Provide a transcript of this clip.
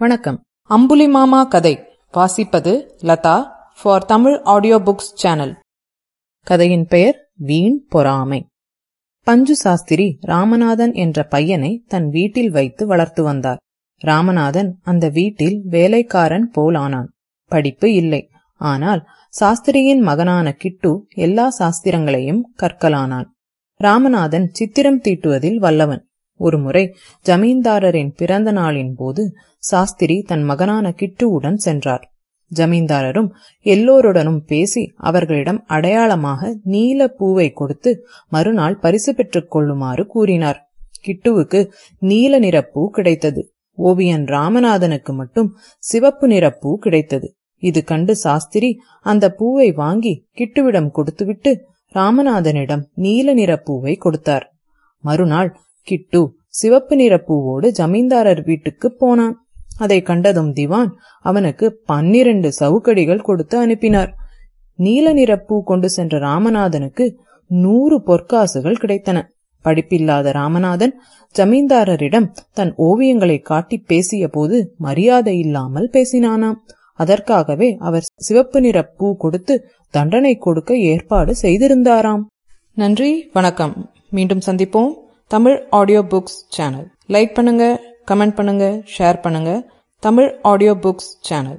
வணக்கம். அம்புலி மாமா கதை. வாசிப்பது Latha for Tamil audio books channel. கதையின் பெயர் வீண் பொறாமை. பஞ்சு சாஸ்திரி ராமநாதன் என்ற பையனை தன் வீட்டில் வைத்து வளர்த்து வந்தார். ராமநாதன் அந்த வீட்டில் வேலைக்காரன் போலானான் படிப்பு இல்லை. ஆனால் சாஸ்திரியின் மகனான கிட்டு எல்லா சாஸ்திரங்களையும் கற்கலானான். ராமநாதன் சித்திரம் தீட்டுவதில் வல்லவன். ஒருமுறை ஜமீன்தாரரின் பிறந்த நாளின் போது சாஸ்திரி தன் மகனான கிட்டுவுடன் சென்றார். ஜமீன்தாரரும் எல்லோருடனும் பேசி அவர்களிடம் அடையாளமாக நீல பூவை கொடுத்து மறுநாள் பரிசு பெற்றுக் கொள்ளுமாறு கூறினார். கிட்டுவுக்கு நீல நிறப்பூ கிடைத்தது. ஓவியன் ராமநாதனுக்கு மட்டும் சிவப்பு நிறப்பூ கிடைத்தது. இது கண்டு சாஸ்திரி அந்த பூவை வாங்கி கிட்டுவிடம் கொடுத்துவிட்டு ராமநாதனிடம் நீல நிற பூவை கொடுத்தார். மறுநாள் கிட்டு சிவப்பு நிற பூவோடு ஜமீன்தாரர் வீட்டுக்கு போனான். அதை கண்டதும் திவான் அவனுக்கு பன்னிரண்டு சவுக்கடிகள் கொடுத்து அனுப்பினார். நீல நிற பூ கொண்டு சென்ற ராமநாதனுக்கு நூறு பொற்காசுகள் கிடைத்தன. படிப்பில்லாத ராமநாதன் ஜமீன்தாரரிடம் தன் ஓவியங்களை காட்டி பேசிய போது மரியாதை இல்லாமல் பேசினானாம். அதற்காகவே அவர் சிவப்பு நிற பூ கொடுத்து தண்டனை கொடுக்க ஏற்பாடு செய்திருந்தாராம். நன்றி வணக்கம். மீண்டும் சந்திப்போம். Tamil audio books channel like பண்ணுங்க கமெண்ட் பண்ணுங்க ஷேர் பண்ணுங்க. Tamil audio books channel